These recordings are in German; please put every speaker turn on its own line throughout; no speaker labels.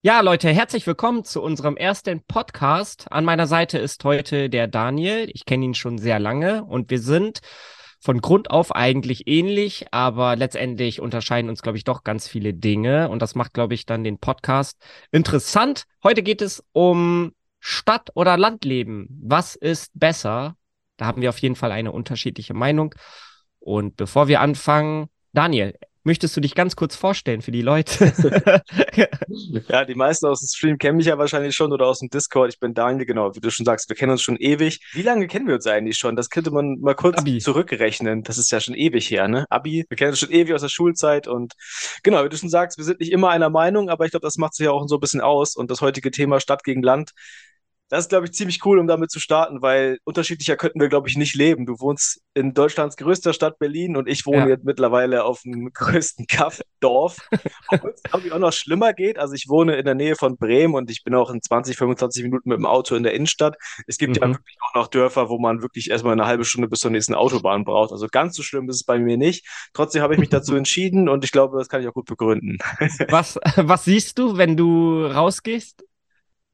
Ja, Leute, herzlich willkommen zu unserem ersten Podcast. An meiner Seite ist heute der Daniel. Ich kenne ihn schon sehr lange und wir sind von Grund auf eigentlich ähnlich, aber letztendlich unterscheiden uns, glaube ich, doch ganz viele Dinge und das macht, glaube ich, dann den Podcast interessant. Heute geht es um Stadt- oder Landleben. Was ist besser? Da haben wir auf jeden Fall eine unterschiedliche Meinung. Und bevor wir anfangen, Daniel, Möchtest du dich ganz kurz vorstellen für die Leute?
ja, die meisten aus dem Stream kennen mich ja wahrscheinlich schon oder aus dem Discord. Ich bin Daniel, genau, wie du schon sagst, wir kennen uns schon ewig. Wie lange kennen wir uns eigentlich schon? Das könnte man mal kurz Abi. zurückrechnen. Das ist ja schon ewig her, ne? Abi, wir kennen uns schon ewig aus der Schulzeit und genau, wie du schon sagst, wir sind nicht immer einer Meinung, aber ich glaube, das macht sich ja auch so ein bisschen aus. Und das heutige Thema Stadt gegen Land das ist, glaube ich, ziemlich cool, um damit zu starten, weil unterschiedlicher könnten wir, glaube ich, nicht leben. Du wohnst in Deutschlands größter Stadt Berlin und ich wohne ja. jetzt mittlerweile auf dem größten Kaff-Dorf. Obwohl es, glaube ich, auch noch schlimmer geht. Also ich wohne in der Nähe von Bremen und ich bin auch in 20, 25 Minuten mit dem Auto in der Innenstadt. Es gibt mhm. ja wirklich auch noch Dörfer, wo man wirklich erstmal eine halbe Stunde bis zur nächsten Autobahn braucht. Also ganz so schlimm ist es bei mir nicht. Trotzdem habe ich mich dazu entschieden und ich glaube, das kann ich auch gut begründen.
was, was siehst du, wenn du rausgehst?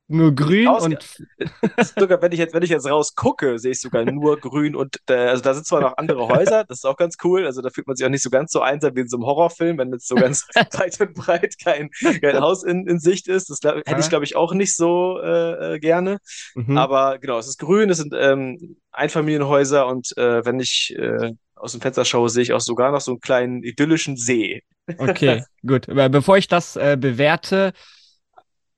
Nur grün Raus, und.
sogar wenn ich jetzt, wenn ich jetzt rausgucke, sehe ich sogar nur grün und äh, also da sind zwar noch andere Häuser, das ist auch ganz cool. Also da fühlt man sich auch nicht so ganz so einsam wie in so einem Horrorfilm, wenn jetzt so ganz weit und breit kein, kein Haus in, in Sicht ist. Das glaub, hätte ich, glaube ich, auch nicht so äh, äh, gerne. Mhm. Aber genau, es ist grün, es sind ähm, Einfamilienhäuser und äh, wenn ich äh, aus dem Fenster schaue, sehe ich auch sogar noch so einen kleinen idyllischen See.
Okay, gut. Aber bevor ich das äh, bewerte,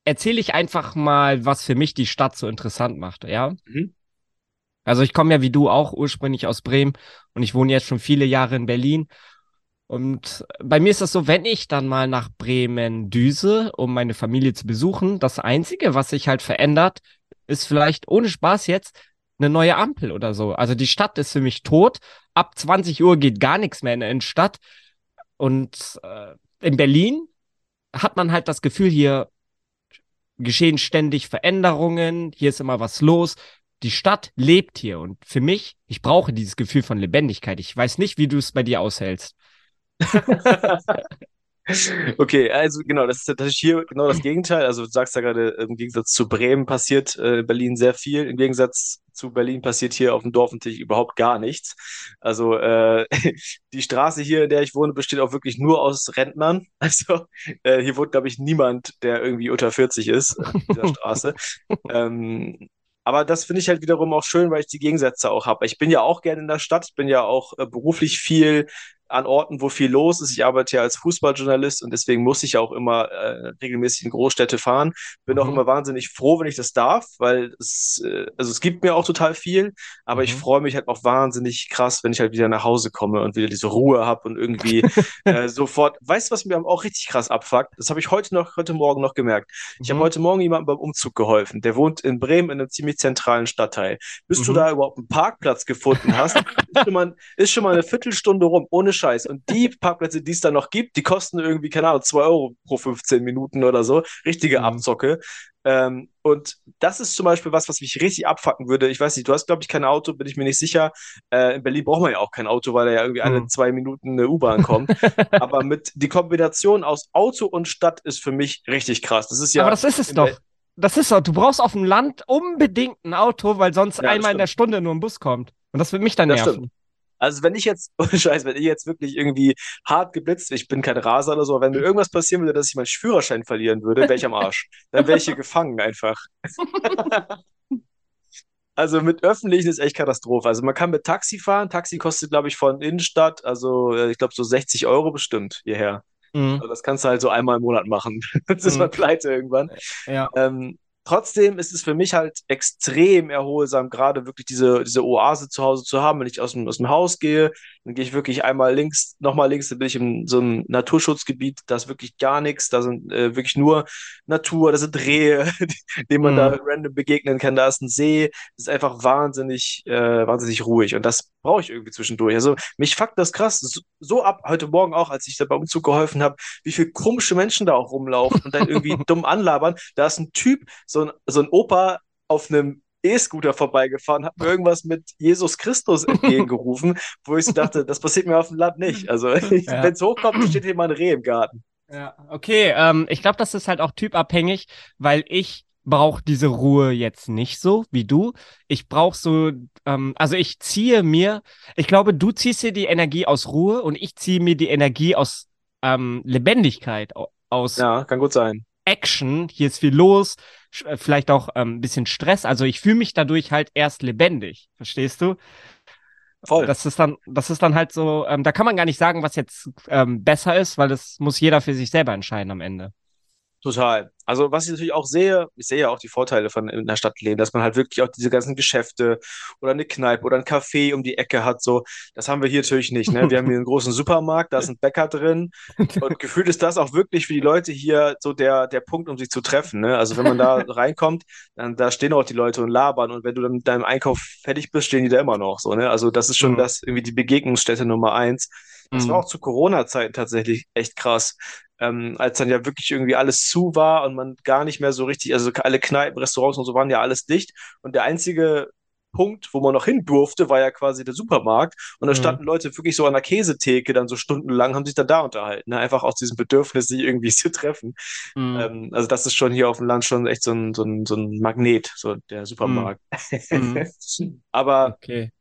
erzähle ich einfach mal, was für mich die Stadt so interessant macht, ja? Mhm. Also ich komme ja wie du auch ursprünglich aus Bremen und ich wohne jetzt schon viele Jahre in Berlin. Und bei mir ist das so, wenn ich dann mal nach Bremen düse, um meine Familie zu besuchen, das Einzige, was sich halt verändert, ist vielleicht ohne Spaß jetzt eine neue Ampel oder so. Also die Stadt ist für mich tot. Ab 20 Uhr geht gar nichts mehr in der Innenstadt. Und äh, in Berlin hat man halt das Gefühl, hier geschehen ständig Veränderungen, hier ist immer was los. Die Stadt lebt hier und für mich, ich brauche dieses Gefühl von Lebendigkeit. Ich weiß nicht, wie du es bei dir aushältst.
Okay, also genau, das ist tatsächlich hier genau das Gegenteil. Also du sagst ja gerade, im Gegensatz zu Bremen passiert äh, in Berlin sehr viel. Im Gegensatz zu Berlin passiert hier auf dem Dorf natürlich überhaupt gar nichts. Also äh, die Straße hier, in der ich wohne, besteht auch wirklich nur aus Rentnern. Also äh, hier wohnt, glaube ich, niemand, der irgendwie unter 40 ist, auf dieser Straße. ähm, aber das finde ich halt wiederum auch schön, weil ich die Gegensätze auch habe. Ich bin ja auch gerne in der Stadt. Ich bin ja auch äh, beruflich viel an Orten, wo viel los ist. Ich arbeite ja als Fußballjournalist und deswegen muss ich auch immer äh, regelmäßig in Großstädte fahren. Bin mhm. auch immer wahnsinnig froh, wenn ich das darf, weil es, äh, also es gibt mir auch total viel, aber mhm. ich freue mich halt auch wahnsinnig krass, wenn ich halt wieder nach Hause komme und wieder diese Ruhe habe und irgendwie äh, sofort. Weißt du, was mir auch richtig krass abfuckt? Das habe ich heute noch, heute Morgen noch gemerkt. Ich mhm. habe heute Morgen jemandem beim Umzug geholfen. Der wohnt in Bremen in einem ziemlich zentralen Stadtteil. Bis du mhm. da überhaupt einen Parkplatz gefunden hast, ist, schon mal, ist schon mal eine Viertelstunde rum, ohne Scheiß. Und die Parkplätze, die es da noch gibt, die kosten irgendwie, keine Ahnung, 2 Euro pro 15 Minuten oder so. Richtige mhm. Abzocke. Ähm, und das ist zum Beispiel was, was mich richtig abfacken würde. Ich weiß nicht, du hast, glaube ich, kein Auto, bin ich mir nicht sicher. Äh, in Berlin braucht man ja auch kein Auto, weil da ja irgendwie alle mhm. zwei Minuten eine U-Bahn kommt. Aber mit die Kombination aus Auto und Stadt ist für mich richtig krass. Das ist ja.
Aber das ist es doch. Das ist so. Du brauchst auf dem Land unbedingt ein Auto, weil sonst ja, einmal in der Stunde nur ein Bus kommt. Und das wird mich dann das nerven. Stimmt.
Also wenn ich jetzt, oh Scheiß, wenn ich jetzt wirklich irgendwie hart geblitzt, ich bin kein Raser oder so, wenn mir irgendwas passieren würde, dass ich meinen Führerschein verlieren würde, wäre ich am Arsch. Dann wäre ich hier gefangen einfach. also mit Öffentlichen ist echt Katastrophe. Also man kann mit Taxi fahren. Taxi kostet, glaube ich, von Innenstadt, also äh, ich glaube so 60 Euro bestimmt hierher. Mhm. Also das kannst du halt so einmal im Monat machen. das ist mhm. man pleite irgendwann. Ja. Ähm, Trotzdem ist es für mich halt extrem erholsam, gerade wirklich diese, diese Oase zu Hause zu haben. Wenn ich aus dem, aus dem Haus gehe, dann gehe ich wirklich einmal links, nochmal links, dann bin ich in so einem Naturschutzgebiet, da ist wirklich gar nichts, da sind äh, wirklich nur Natur, da sind Rehe, denen man mhm. da random begegnen kann, da ist ein See, das ist einfach wahnsinnig, äh, wahnsinnig ruhig und das brauche ich irgendwie zwischendurch. Also mich fuckt das krass so, so ab, heute Morgen auch, als ich da beim Umzug geholfen habe, wie viele komische Menschen da auch rumlaufen und dann irgendwie dumm anlabern. Da ist ein Typ, so ein, so ein Opa auf einem E-Scooter vorbeigefahren, hat mir irgendwas mit Jesus Christus entgegengerufen, wo ich so dachte, das passiert mir auf dem Land nicht. Also, ja. wenn es hochkommt, steht hier mal ein Reh im Garten.
Ja, okay. Ähm, ich glaube, das ist halt auch typabhängig, weil ich brauche diese Ruhe jetzt nicht so wie du. Ich brauche so, ähm, also ich ziehe mir, ich glaube, du ziehst dir die Energie aus Ruhe und ich ziehe mir die Energie aus ähm, Lebendigkeit, aus
ja, kann gut sein.
Action. Hier ist viel los, äh, vielleicht auch ein ähm, bisschen Stress. Also ich fühle mich dadurch halt erst lebendig. Verstehst du? Voll. Das ist dann, das ist dann halt so, ähm, da kann man gar nicht sagen, was jetzt ähm, besser ist, weil das muss jeder für sich selber entscheiden am Ende.
Total. Also was ich natürlich auch sehe, ich sehe ja auch die Vorteile von in der Stadt leben, dass man halt wirklich auch diese ganzen Geschäfte oder eine Kneipe oder ein Café um die Ecke hat. So, das haben wir hier natürlich nicht. Ne? Wir haben hier einen großen Supermarkt, da ist ein Bäcker drin und gefühlt ist das auch wirklich für die Leute hier so der der Punkt, um sich zu treffen. Ne? Also wenn man da reinkommt, dann da stehen auch die Leute und labern und wenn du dann mit deinem Einkauf fertig bist, stehen die da immer noch. So, ne? Also das ist schon mhm. das irgendwie die Begegnungsstätte Nummer eins. Das mhm. war auch zu Corona-Zeiten tatsächlich echt krass ähm, als dann ja wirklich irgendwie alles zu war und man gar nicht mehr so richtig, also alle Kneipen, Restaurants und so waren ja alles dicht und der einzige Punkt, wo man noch hin durfte, war ja quasi der Supermarkt. Und da mhm. standen Leute wirklich so an der Käsetheke dann so stundenlang, haben sich dann da unterhalten. Ne? Einfach aus diesem Bedürfnis, sich irgendwie zu treffen. Mhm. Ähm, also das ist schon hier auf dem Land schon echt so ein, so ein, so ein Magnet, so der Supermarkt. Mhm. Aber okay.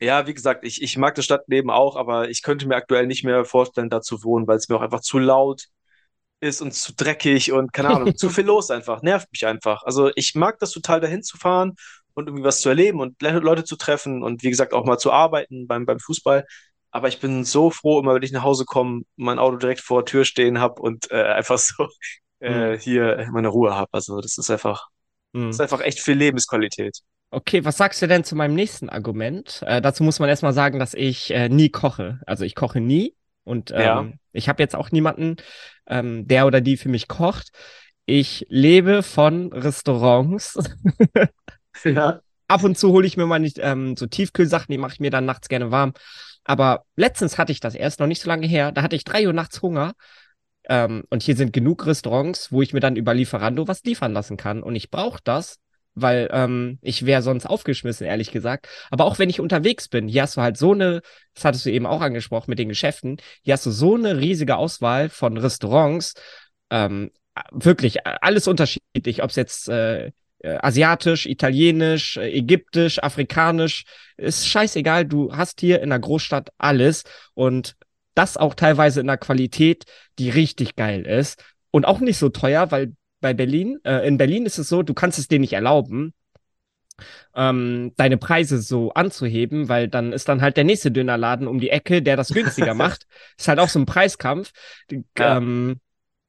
Ja, wie gesagt, ich, ich mag das Stadtleben auch, aber ich könnte mir aktuell nicht mehr vorstellen, da zu wohnen, weil es mir auch einfach zu laut ist und zu dreckig und keine Ahnung, zu viel los einfach, nervt mich einfach. Also ich mag das total dahin zu fahren und irgendwie was zu erleben und Leute zu treffen und wie gesagt auch mal zu arbeiten beim, beim Fußball. Aber ich bin so froh, immer wenn ich nach Hause komme, mein Auto direkt vor der Tür stehen habe und äh, einfach so äh, mhm. hier meine Ruhe habe. Also das ist einfach, mhm. das ist einfach echt viel Lebensqualität.
Okay, was sagst du denn zu meinem nächsten Argument? Äh, dazu muss man erstmal sagen, dass ich äh, nie koche. Also ich koche nie und ähm, ja. ich habe jetzt auch niemanden, ähm, der oder die für mich kocht. Ich lebe von Restaurants. ja. Ab und zu hole ich mir mal nicht ähm, so Tiefkühlsachen, die mache ich mir dann nachts gerne warm. Aber letztens hatte ich das erst, noch nicht so lange her. Da hatte ich drei Uhr nachts Hunger. Ähm, und hier sind genug Restaurants, wo ich mir dann über Lieferando was liefern lassen kann. Und ich brauche das, weil ähm, ich wäre sonst aufgeschmissen, ehrlich gesagt. Aber auch wenn ich unterwegs bin, hier hast du halt so eine, das hattest du eben auch angesprochen mit den Geschäften, hier hast du so eine riesige Auswahl von Restaurants, ähm, wirklich alles unterschiedlich, ob es jetzt äh, äh, asiatisch, italienisch, äh, ägyptisch, afrikanisch, ist scheißegal, du hast hier in der Großstadt alles und das auch teilweise in einer Qualität, die richtig geil ist und auch nicht so teuer, weil bei Berlin. Äh, in Berlin ist es so, du kannst es dir nicht erlauben, ähm, deine Preise so anzuheben, weil dann ist dann halt der nächste Dönerladen um die Ecke, der das günstiger macht. Ist halt auch so ein Preiskampf. Ja. Ähm,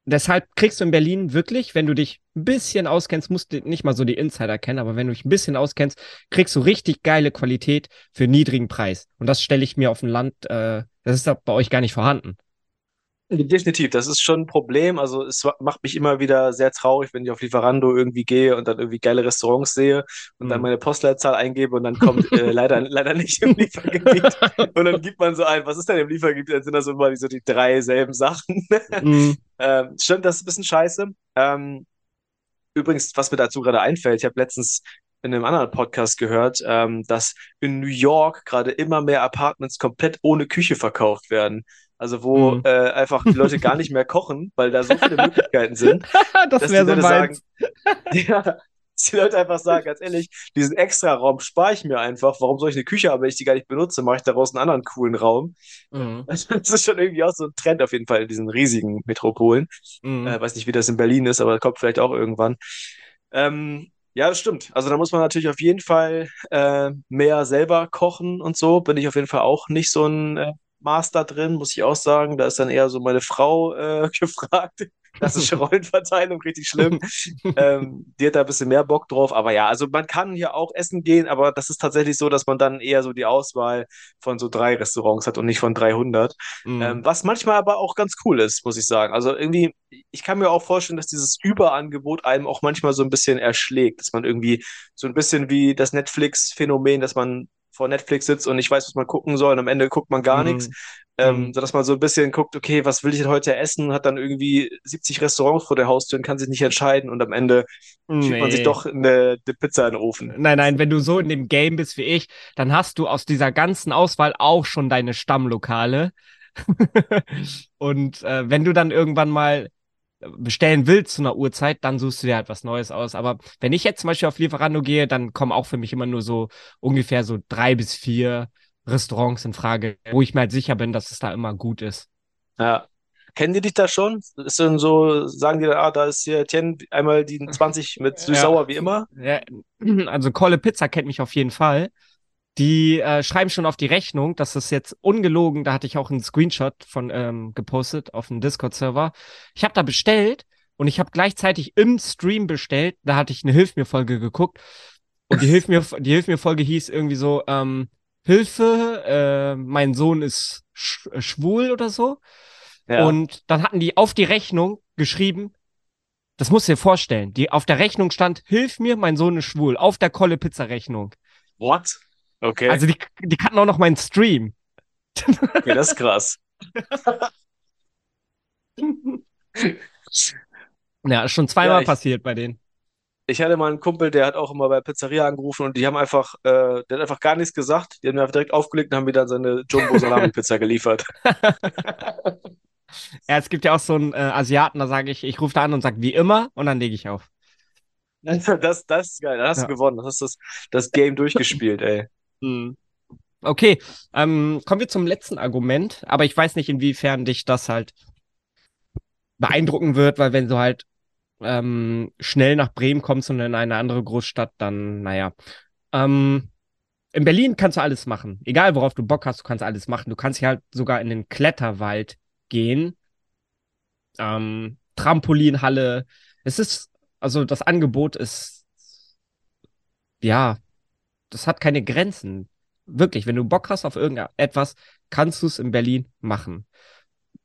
deshalb kriegst du in Berlin wirklich, wenn du dich ein bisschen auskennst, musst du nicht mal so die Insider kennen, aber wenn du dich ein bisschen auskennst, kriegst du richtig geile Qualität für niedrigen Preis. Und das stelle ich mir auf dem Land, äh, das ist bei euch gar nicht vorhanden.
Definitiv, das ist schon ein Problem. Also es macht mich immer wieder sehr traurig, wenn ich auf Lieferando irgendwie gehe und dann irgendwie geile Restaurants sehe und mhm. dann meine Postleitzahl eingebe und dann kommt äh, leider, leider nicht im Liefergebiet. und dann gibt man so ein, was ist denn im Liefergebiet? Dann sind das immer so die drei selben Sachen. Mhm. ähm, stimmt, das ist ein bisschen scheiße. Ähm, übrigens, was mir dazu gerade einfällt, ich habe letztens in einem anderen Podcast gehört, ähm, dass in New York gerade immer mehr Apartments komplett ohne Küche verkauft werden. Also wo mhm. äh, einfach die Leute gar nicht mehr kochen, weil da so viele Möglichkeiten sind.
das wäre so sagen,
ja, dass die Leute einfach sagen, ganz ehrlich, diesen extra Raum spare ich mir einfach. Warum soll ich eine Küche haben, wenn ich die gar nicht benutze? Mache ich daraus einen anderen coolen Raum. Mhm. Das ist schon irgendwie auch so ein Trend auf jeden Fall in diesen riesigen Metropolen. Mhm. Äh, weiß nicht, wie das in Berlin ist, aber kommt vielleicht auch irgendwann. Ähm, ja, das stimmt. Also da muss man natürlich auf jeden Fall äh, mehr selber kochen und so. Bin ich auf jeden Fall auch nicht so ein äh, Master drin, muss ich auch sagen. Da ist dann eher so meine Frau äh, gefragt. Das ist Rollenverteilung, richtig schlimm. ähm, die hat da ein bisschen mehr Bock drauf. Aber ja, also man kann hier auch essen gehen, aber das ist tatsächlich so, dass man dann eher so die Auswahl von so drei Restaurants hat und nicht von 300. Mhm. Ähm, was manchmal aber auch ganz cool ist, muss ich sagen. Also irgendwie, ich kann mir auch vorstellen, dass dieses Überangebot einem auch manchmal so ein bisschen erschlägt, dass man irgendwie so ein bisschen wie das Netflix-Phänomen, dass man vor Netflix sitzt und nicht weiß, was man gucken soll und am Ende guckt man gar mhm. nichts. Ähm, mhm. sodass man so ein bisschen guckt, okay, was will ich denn heute essen? Hat dann irgendwie 70 Restaurants vor der Haustür und kann sich nicht entscheiden und am Ende nee. schiebt man sich doch eine, eine Pizza in den Ofen.
Nein, nein, wenn du so in dem Game bist wie ich, dann hast du aus dieser ganzen Auswahl auch schon deine Stammlokale. und äh, wenn du dann irgendwann mal bestellen willst zu einer Uhrzeit, dann suchst du dir halt was Neues aus. Aber wenn ich jetzt zum Beispiel auf Lieferando gehe, dann kommen auch für mich immer nur so ungefähr so drei bis vier Restaurants in Frage, wo ich mir halt sicher bin, dass es da immer gut ist.
Ja. Kennen die dich da schon? Ist denn so, sagen die, ah, da ist hier Tien, einmal die 20 mit süß-sauer ja. wie immer?
Ja. Also Kolle Pizza kennt mich auf jeden Fall. Die äh, schreiben schon auf die Rechnung, das ist jetzt ungelogen, da hatte ich auch einen Screenshot von ähm, gepostet auf dem Discord-Server. Ich habe da bestellt und ich habe gleichzeitig im Stream bestellt, da hatte ich eine Hilf mir Folge geguckt und die Hilf mir die Hilf mir Folge hieß irgendwie so ähm, Hilfe, äh, mein Sohn ist sch schwul oder so. Ja. Und dann hatten die auf die Rechnung geschrieben, das musst du dir vorstellen, die auf der Rechnung stand, hilf mir, mein Sohn ist schwul, auf der Kolle Pizza Rechnung.
What? Okay.
Also die, die kannten auch noch meinen Stream.
Okay, das ist krass.
ja, ist schon zweimal ja, ich, passiert bei denen.
Ich hatte mal einen Kumpel, der hat auch immer bei Pizzeria angerufen und die haben einfach, äh, der hat einfach gar nichts gesagt. Die haben mir einfach direkt aufgelegt und haben mir dann seine Jumbo Salami Pizza geliefert.
ja, es gibt ja auch so einen äh, Asiaten, da sage ich, ich rufe da an und sage wie immer und dann lege ich auf.
Das, das ist geil, dann hast ja. du gewonnen, dann hast du das, das Game durchgespielt, ey.
Hm. Okay, ähm, kommen wir zum letzten Argument, aber ich weiß nicht, inwiefern dich das halt beeindrucken wird, weil wenn du halt ähm, schnell nach Bremen kommst und in eine andere Großstadt, dann, naja. Ähm, in Berlin kannst du alles machen. Egal, worauf du Bock hast, du kannst alles machen. Du kannst hier halt sogar in den Kletterwald gehen. Ähm, Trampolinhalle. Es ist, also das Angebot ist, ja, das hat keine Grenzen. Wirklich, wenn du Bock hast auf irgendetwas, kannst du es in Berlin machen.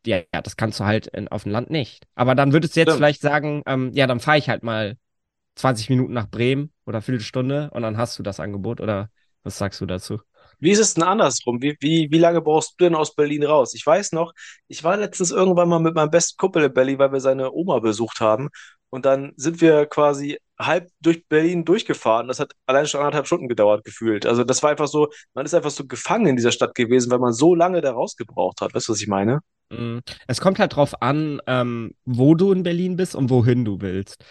Ja, ja, das kannst du halt in, auf dem Land nicht. Aber dann würdest du jetzt Stimmt. vielleicht sagen, ähm, ja, dann fahre ich halt mal 20 Minuten nach Bremen oder Viertelstunde und dann hast du das Angebot oder was sagst du dazu?
Wie ist es denn andersrum? Wie, wie, wie lange brauchst du denn aus Berlin raus? Ich weiß noch, ich war letztens irgendwann mal mit meinem besten Kumpel in Berlin, weil wir seine Oma besucht haben. Und dann sind wir quasi halb durch Berlin durchgefahren. Das hat allein schon anderthalb Stunden gedauert, gefühlt. Also das war einfach so, man ist einfach so gefangen in dieser Stadt gewesen, weil man so lange da rausgebraucht hat. Weißt du, was ich meine?
Mhm. Es kommt halt drauf an, ähm, wo du in Berlin bist und wohin du willst.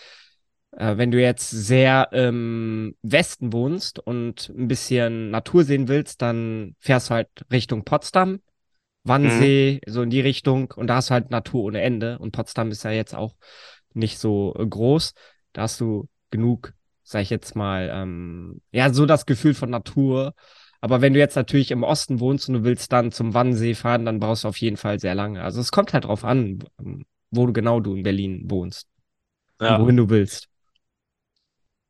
Äh, wenn du jetzt sehr im Westen wohnst und ein bisschen Natur sehen willst, dann fährst du halt Richtung Potsdam, Wannsee, mhm. so in die Richtung. Und da hast du halt Natur ohne Ende. Und Potsdam ist ja jetzt auch nicht so äh, groß. Da hast du genug, sag ich jetzt mal, ähm, ja, so das Gefühl von Natur. Aber wenn du jetzt natürlich im Osten wohnst und du willst dann zum Wannsee fahren, dann brauchst du auf jeden Fall sehr lange. Also es kommt halt drauf an, wo du genau du in Berlin wohnst. Ja. Wohin du willst.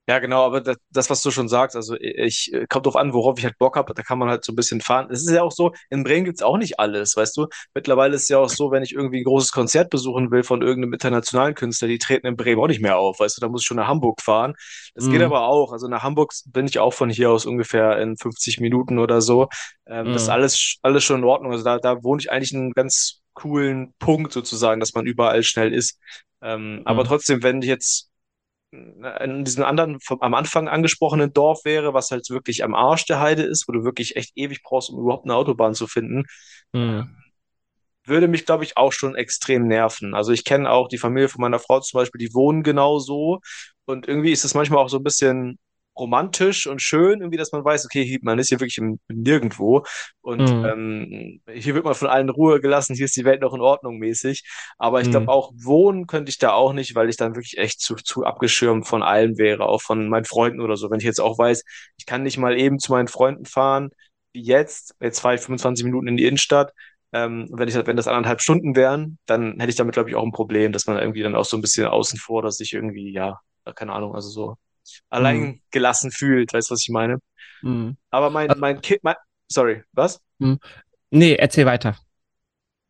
Ja, genau, aber das, das, was du schon sagst, also ich, äh, kommt drauf an, worauf ich halt Bock habe, da kann man halt so ein bisschen fahren. Es ist ja auch so, in Bremen gibt's auch nicht alles, weißt du? Mittlerweile ist es ja auch so, wenn ich irgendwie ein großes Konzert besuchen will von irgendeinem internationalen Künstler, die treten in Bremen auch nicht mehr auf, weißt du, da muss ich schon nach Hamburg fahren. Das mhm. geht aber auch, also nach Hamburg bin ich auch von hier aus ungefähr in 50 Minuten oder so. Ähm, mhm. Das ist alles, alles schon in Ordnung, also da, da wohne ich eigentlich einen ganz coolen Punkt sozusagen, dass man überall schnell ist. Ähm, mhm. Aber trotzdem, wenn ich jetzt in diesem anderen am Anfang angesprochenen Dorf wäre, was halt wirklich am Arsch der Heide ist, wo du wirklich echt ewig brauchst, um überhaupt eine Autobahn zu finden, mhm. würde mich, glaube ich, auch schon extrem nerven. Also ich kenne auch die Familie von meiner Frau zum Beispiel, die wohnen genau so und irgendwie ist es manchmal auch so ein bisschen romantisch und schön, irgendwie, dass man weiß, okay, man ist hier wirklich im, Nirgendwo und mhm. ähm, hier wird man von allen Ruhe gelassen, hier ist die Welt noch in Ordnung mäßig. Aber ich mhm. glaube, auch wohnen könnte ich da auch nicht, weil ich dann wirklich echt zu, zu abgeschirmt von allem wäre, auch von meinen Freunden oder so. Wenn ich jetzt auch weiß, ich kann nicht mal eben zu meinen Freunden fahren, wie jetzt, jetzt fahre ich 25 Minuten in die Innenstadt, ähm, wenn, ich, wenn das anderthalb Stunden wären, dann hätte ich damit, glaube ich, auch ein Problem, dass man irgendwie dann auch so ein bisschen außen vor, dass ich irgendwie, ja, keine Ahnung, also so allein mhm. gelassen fühlt. Weißt du, was ich meine? Mhm. Aber mein, also mein Kind, mein, sorry, was?
Mhm. Nee, erzähl weiter.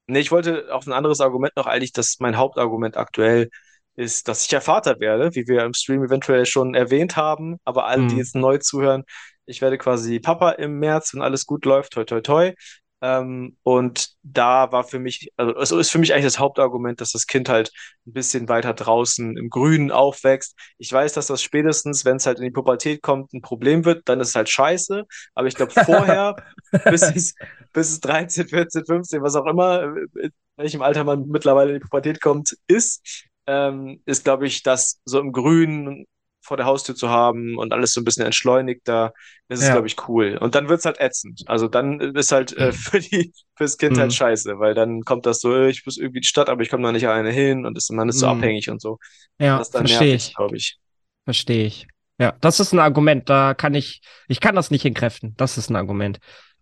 Nee, ich wollte auf ein anderes Argument noch eigentlich, dass mein Hauptargument aktuell ist, dass ich ja Vater werde, wie wir im Stream eventuell schon erwähnt haben. Aber alle, die mhm. jetzt neu zuhören, ich werde quasi Papa im März, wenn alles gut läuft, toi toi toi. Ähm, und da war für mich, also es ist für mich eigentlich das Hauptargument, dass das Kind halt ein bisschen weiter draußen im Grünen aufwächst. Ich weiß, dass das spätestens, wenn es halt in die Pubertät kommt, ein Problem wird, dann ist es halt scheiße. Aber ich glaube, vorher, bis, es, bis es 13, 14, 15, was auch immer, äh, in welchem Alter man mittlerweile in die Pubertät kommt, ist, ähm, ist, glaube ich, das so im Grünen vor der Haustür zu haben und alles so ein bisschen entschleunigter, das ist, ja. glaube ich, cool. Und dann wird es halt ätzend. Also dann ist halt äh, für die, fürs Kind halt mhm. halt scheiße, weil dann kommt das so, ich muss irgendwie in die Stadt, aber ich komme da nicht alleine hin und ist, man ist so mhm. abhängig und so.
Ja, verstehe ich. glaube ich. Verstehe ich. Ja, das ist ein Argument, da kann ich, ich kann das nicht entkräften. Das ist ein Argument.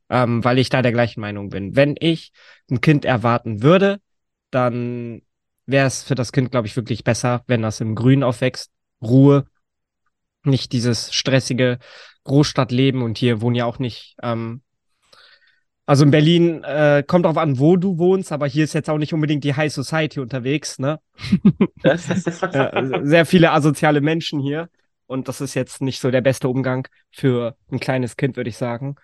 Ähm, weil ich da der gleichen Meinung bin. Wenn ich ein Kind erwarten würde, dann wäre es für das Kind, glaube ich, wirklich besser, wenn das im Grün aufwächst. Ruhe, nicht dieses stressige Großstadtleben und hier wohnen ja auch nicht. Ähm, also in Berlin äh, kommt drauf an, wo du wohnst, aber hier ist jetzt auch nicht unbedingt die High Society unterwegs, ne? ja, sehr viele asoziale Menschen hier und das ist jetzt nicht so der beste Umgang für ein kleines Kind, würde ich sagen.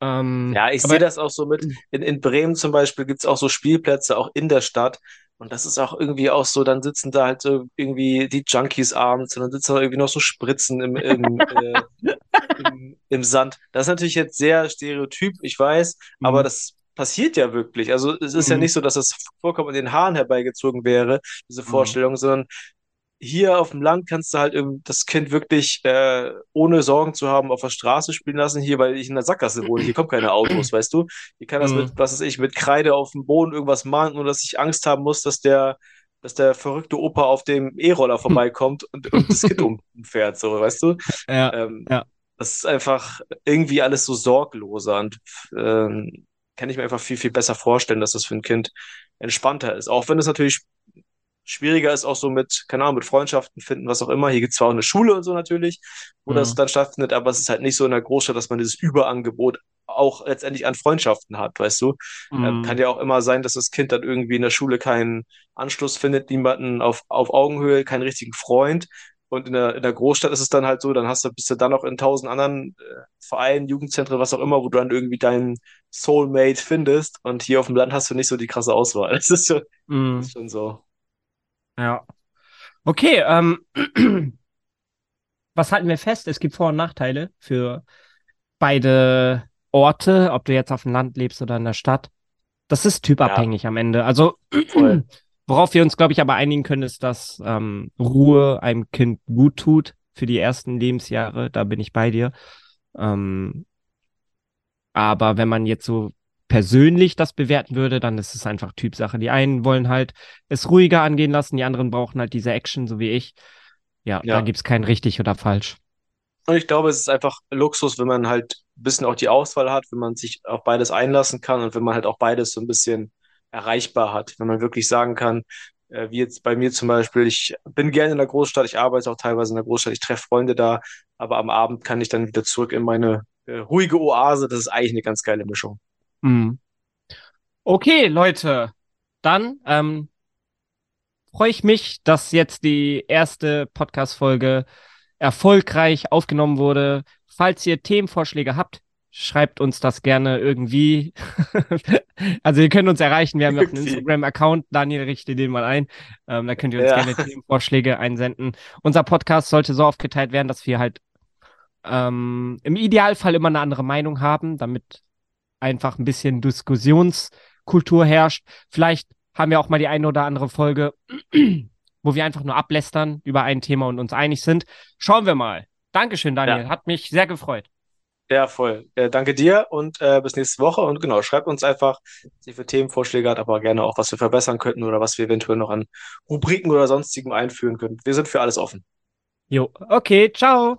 Ähm, ja, ich sehe das auch so mit. In, in Bremen zum Beispiel gibt es auch so Spielplätze, auch in der Stadt, und das ist auch irgendwie auch so, dann sitzen da halt so irgendwie die Junkies abends und dann sitzen da irgendwie noch so Spritzen im, im, äh, im, im, Sand. Das ist natürlich jetzt sehr stereotyp, ich weiß, mhm. aber das passiert ja wirklich. Also es ist mhm. ja nicht so, dass das vollkommen in den Haaren herbeigezogen wäre, diese mhm. Vorstellung, mhm. sondern hier auf dem Land kannst du halt das Kind wirklich äh, ohne Sorgen zu haben auf der Straße spielen lassen, hier, weil ich in der Sackgasse wohne. Hier kommen keine Autos, weißt du? Hier kann das mhm. mit, was weiß ich, mit Kreide auf dem Boden irgendwas malen, nur dass ich Angst haben muss, dass der, dass der verrückte Opa auf dem E-Roller vorbeikommt und, und das Kind umfährt, so, weißt du?
Ja, ähm, ja.
Das ist einfach irgendwie alles so sorgloser und ähm, kann ich mir einfach viel, viel besser vorstellen, dass das für ein Kind entspannter ist. Auch wenn es natürlich schwieriger ist auch so mit, keine Ahnung, mit Freundschaften finden, was auch immer. Hier gibt es zwar auch eine Schule und so natürlich, wo mhm. das dann stattfindet, aber es ist halt nicht so in der Großstadt, dass man dieses Überangebot auch letztendlich an Freundschaften hat, weißt du? Ähm, mhm. Ähm, kann ja auch immer sein, dass das Kind dann irgendwie in der Schule keinen Anschluss findet, niemanden auf, auf Augenhöhe, keinen richtigen Freund. Und in der, in der Großstadt ist es dann halt so, dann hast du, bist du dann noch in tausend anderen äh, Vereinen, Jugendzentren, was auch immer, wo du dann irgendwie deinen Soulmate findest. Und hier auf dem Land hast du nicht so die krasse Auswahl. Das ist schon, das ist schon so.
Ja. Okay, ähm, was halten wir fest? Es gibt Vor- und Nachteile für beide Orte, ob du jetzt auf dem Land lebst oder in der Stadt. Das ist typabhängig ja. am Ende. Also, worauf wir uns, glaube ich, aber einigen können, ist, dass ähm, Ruhe einem Kind gut tut für die ersten Lebensjahre. Da bin ich bei dir. Ähm, aber wenn man jetzt so persönlich das bewerten würde, dann ist es einfach Typsache. Die einen wollen halt es ruhiger angehen lassen, die anderen brauchen halt diese Action, so wie ich. Ja, ja. da gibt es kein richtig oder falsch.
Und ich glaube, es ist einfach Luxus, wenn man halt ein bisschen auch die Auswahl hat, wenn man sich auf beides einlassen kann und wenn man halt auch beides so ein bisschen erreichbar hat. Wenn man wirklich sagen kann, äh, wie jetzt bei mir zum Beispiel, ich bin gerne in der Großstadt, ich arbeite auch teilweise in der Großstadt, ich treffe Freunde da, aber am Abend kann ich dann wieder zurück in meine äh, ruhige Oase. Das ist eigentlich eine ganz geile Mischung.
Mhm. Okay, Leute, dann ähm, freue ich mich, dass jetzt die erste Podcast-Folge erfolgreich aufgenommen wurde. Falls ihr Themenvorschläge habt, schreibt uns das gerne irgendwie. also ihr könnt uns erreichen. Wir haben ja auch einen Instagram-Account. Daniel, richte den mal ein. Ähm, da könnt ihr uns ja. gerne Themenvorschläge einsenden. Unser Podcast sollte so aufgeteilt werden, dass wir halt ähm, im Idealfall immer eine andere Meinung haben, damit einfach ein bisschen Diskussionskultur herrscht. Vielleicht haben wir auch mal die eine oder andere Folge, wo wir einfach nur ablästern über ein Thema und uns einig sind. Schauen wir mal. Dankeschön, Daniel. Ja. Hat mich sehr gefreut.
Ja, voll. Äh, danke dir und äh, bis nächste Woche. Und genau, schreibt uns einfach, was ihr für Themenvorschläge habt, aber gerne auch, was wir verbessern könnten oder was wir eventuell noch an Rubriken oder sonstigem einführen können. Wir sind für alles offen.
Jo, okay, ciao.